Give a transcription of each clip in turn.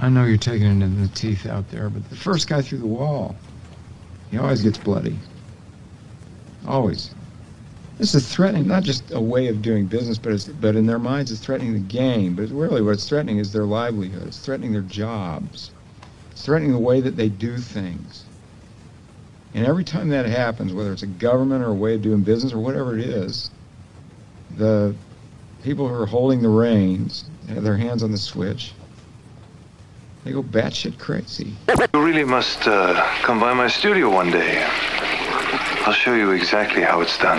I know you're taking it in the teeth out there, but the first guy through the wall, he always gets bloody. Always. This is threatening not just a way of doing business, but it's, but in their minds it's threatening the game. But really, what it's threatening is their livelihood. It's threatening their jobs. It's threatening the way that they do things. And every time that happens, whether it's a government or a way of doing business or whatever it is, the people who are holding the reins have their hands on the switch. They go batshit crazy. You really must uh, come by my studio one day. I'll show you exactly how it's done.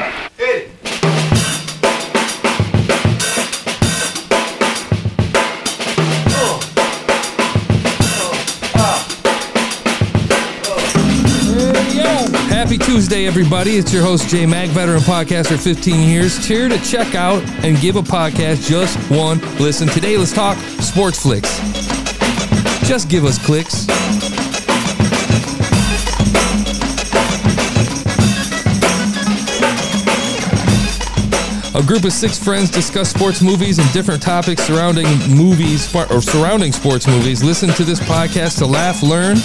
Happy Tuesday, everybody. It's your host, Jay Mac, veteran podcaster, 15 years. Here to check out and give a podcast just one listen. Today, let's talk sports flicks. Just give us clicks. A group of six friends discuss sports movies and different topics surrounding movies or surrounding sports movies. Listen to this podcast to laugh, learn,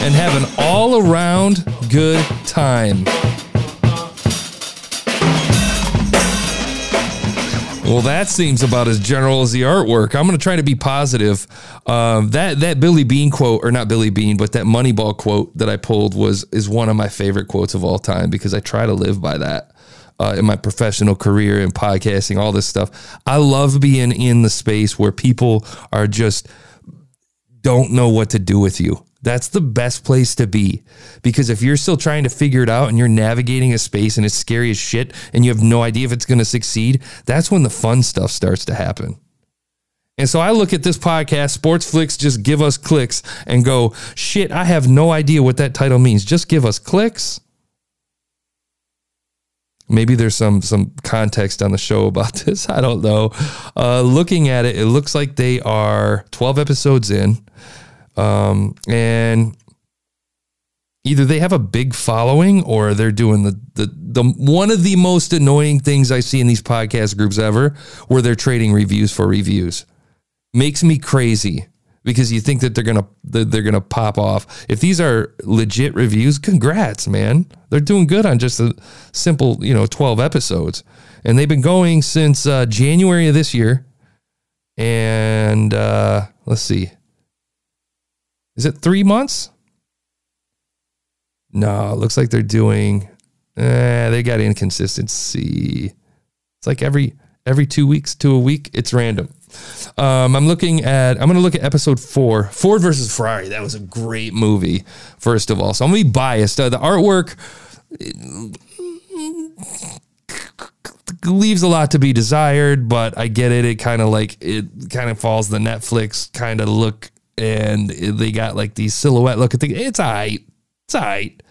and have an all around good time. Well, that seems about as general as the artwork. I'm going to try to be positive. Um, that that Billy Beane quote, or not Billy Beane, but that Moneyball quote that I pulled was is one of my favorite quotes of all time because I try to live by that uh, in my professional career and podcasting, all this stuff. I love being in the space where people are just don't know what to do with you. That's the best place to be because if you're still trying to figure it out and you're navigating a space and it's scary as shit and you have no idea if it's going to succeed, that's when the fun stuff starts to happen. And so I look at this podcast, Sports Flicks, just give us clicks and go, shit, I have no idea what that title means. Just give us clicks maybe there's some some context on the show about this. I don't know. Uh, looking at it, it looks like they are 12 episodes in, um, and either they have a big following or they're doing the, the the one of the most annoying things I see in these podcast groups ever, where they're trading reviews for reviews. Makes me crazy because you think that they're gonna they're gonna pop off. If these are legit reviews, congrats, man. They're doing good on just a simple, you know, twelve episodes, and they've been going since uh, January of this year. And uh, let's see, is it three months? No, it looks like they're doing. Eh, they got inconsistency. It's like every every two weeks to a week. It's random. Um, I'm looking at. I'm going to look at episode four, Ford versus Ferrari. That was a great movie. First of all, so I'm going to be biased. Uh, the artwork leaves a lot to be desired, but I get it. It kind of like it kind of falls the Netflix kind of look, and they got like these silhouette look. It's alright. It's alright.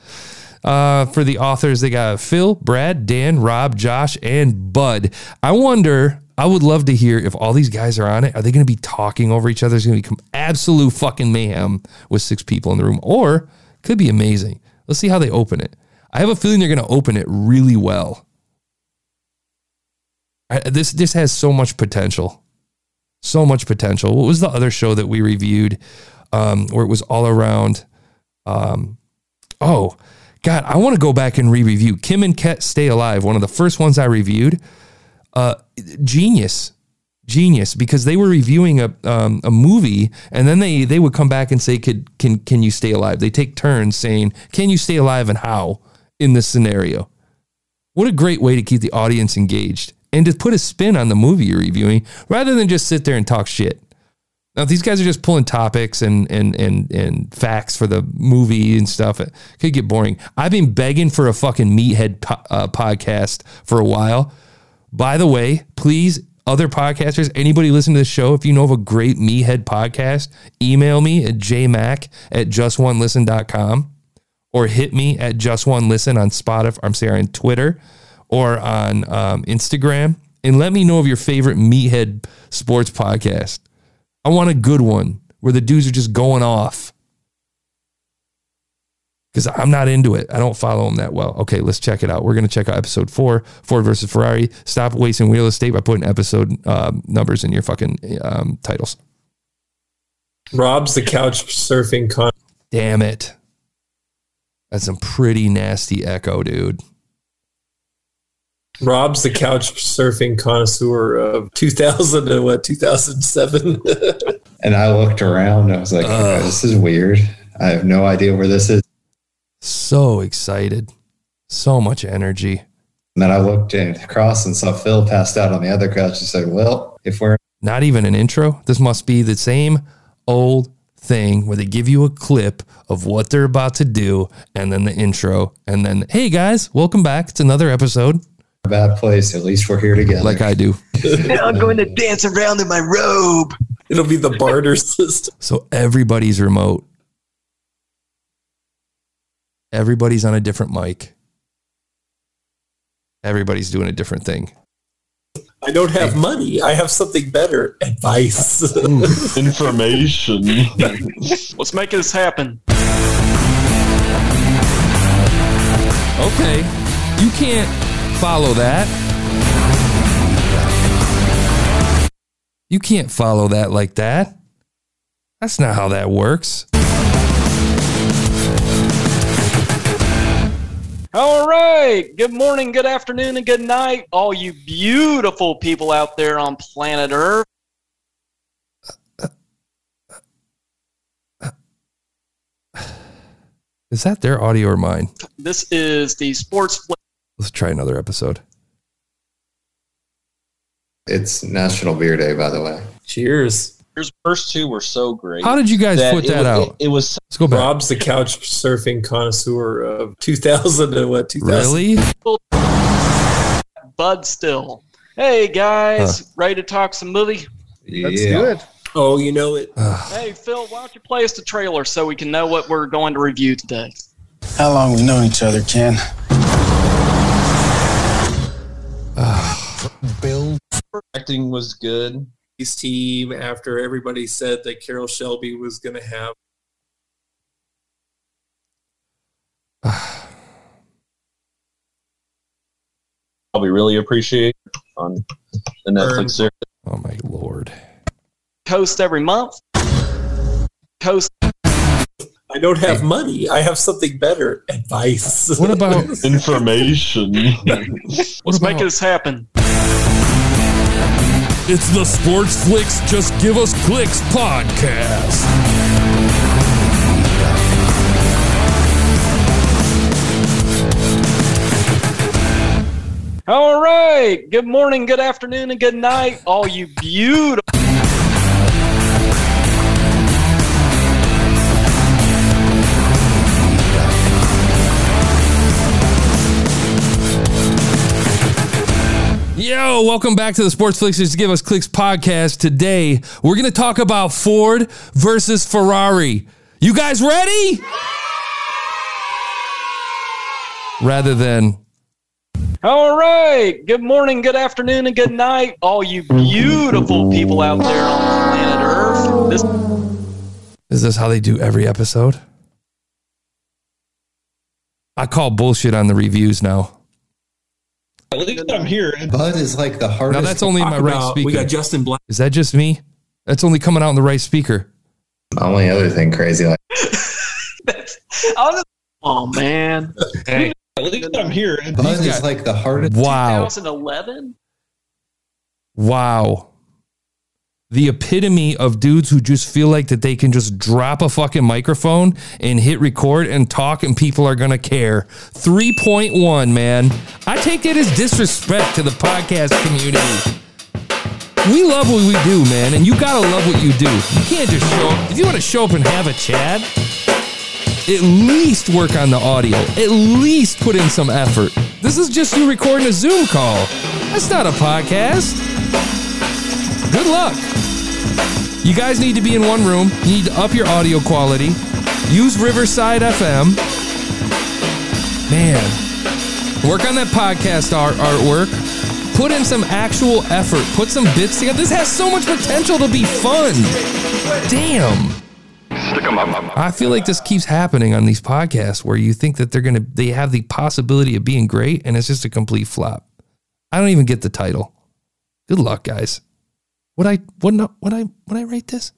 Uh, for the authors, they got Phil, Brad, Dan, Rob, Josh, and Bud. I wonder I would love to hear if all these guys are on it. Are they going to be talking over each other? It's going to become absolute fucking mayhem with six people in the room, or could be amazing. Let's see how they open it. I have a feeling they're going to open it really well. I, this this has so much potential, so much potential. What was the other show that we reviewed, um, where it was all around? Um, oh, God, I want to go back and re-review Kim and Ket Stay Alive. One of the first ones I reviewed uh, genius genius because they were reviewing a um, a movie and then they they would come back and say could can can you stay alive they take turns saying can you stay alive and how in this scenario what a great way to keep the audience engaged and to put a spin on the movie you're reviewing rather than just sit there and talk shit. Now these guys are just pulling topics and and and and facts for the movie and stuff. It could get boring. I've been begging for a fucking meathead po- uh, podcast for a while. By the way, please, other podcasters, anybody listening to this show, if you know of a great Meathead podcast, email me at jmac at justonelisten.com or hit me at just one listen on Spotify, I'm sorry, on Twitter or on um, Instagram and let me know of your favorite Meathead sports podcast. I want a good one where the dudes are just going off because I'm not into it. I don't follow them that well. Okay, let's check it out. We're going to check out episode four, Ford versus Ferrari. Stop wasting real estate by putting episode um, numbers in your fucking um, titles. Rob's the couch surfing con. Damn it. That's some pretty nasty echo, dude. Rob's the couch surfing connoisseur of 2000 and what 2007. And I looked around. I was like, Ugh. okay, this is weird. I have no idea where this is. So excited. So much energy. And then I looked across and saw Phil passed out on the other couch and said, well, if we're Not even an intro. This must be the same old thing where they give you a clip of what they're about to do and then the intro and then, hey guys, welcome back to another episode in a bad place, at least we're here together. like I do. I'm going to dance around in my robe. It'll be the barter system. So everybody's remote. Everybody's on a different mic. Everybody's doing a different thing. I don't have money. I have something better. Advice. Hmm. information. Let's make this happen. Okay. You can't follow that. You can't follow that like that. That's not how that works. All right. Good morning, good afternoon, and good night, all you beautiful people out there on planet Earth. Is that their audio or mine? This is the Sports. Let's try another episode. it's National Beer Day, by the way. Cheers. Yours first two were so great. How did you guys put that wa- out? It, it was Let's go back. Rob's the couch surfing connoisseur of 2000 and what 2000. Really? Bud Still. Hey, guys. Ready to talk some movie? That's good. Oh, you know it. Hey, Phil, why don't you play us the trailer so we can know what we're going to review today? How long we known each other, Ken? acting was good. His team after everybody said that Carroll Shelby was going to have Probably really appreciate on the Netflix series. Oh my lord. Coast every month. Coast. I don't have money. I have something better. Advice. What about Information. Let's make this happen. It's the Sports Flicks Just Give Us Clicks podcast. All right. Good morning, good afternoon, and good night, all you beautiful. Yo, welcome back to the Sports Just Give Us Clicks podcast. Today, we're going to talk about Ford versus Ferrari. You guys ready? Rather than All right. Good morning, good afternoon, and good night, all you beautiful people out there on planet Earth. This Is this how they do every episode? I call bullshit on the reviews now. At least I'm here. Bud is like the hardest. Now that's only in my right about- speaker. We got Justin Black. Is that just me? That's only coming out in the right speaker. The only other thing crazy. Like, oh man. Hey. At least I'm here. Bud is like the hardest. Wow. 2011. Wow. The epitome of dudes who just feel like that they can just drop a fucking microphone and hit record and talk and people are going to care. 3.1, man. I take that as disrespect to the podcast community. We love what we do, man, and you got to love what you do. You can't just show up. If you want to show up and have a chat, at least work on the audio. At least put in some effort. This is just you recording a Zoom call. That's not a podcast. Good luck. You guys need to be in one room. You need to up your audio quality. Use Riverside FM. Man, work on that podcast art artwork. Put in some actual effort. Put some bits together. This has so much potential to be fun. Damn. I feel like this keeps happening on these podcasts where you think that they're gonna they have the possibility of being great and it's just a complete flop. I don't even get the title. Good luck, guys. Would I would not would I would I rate this?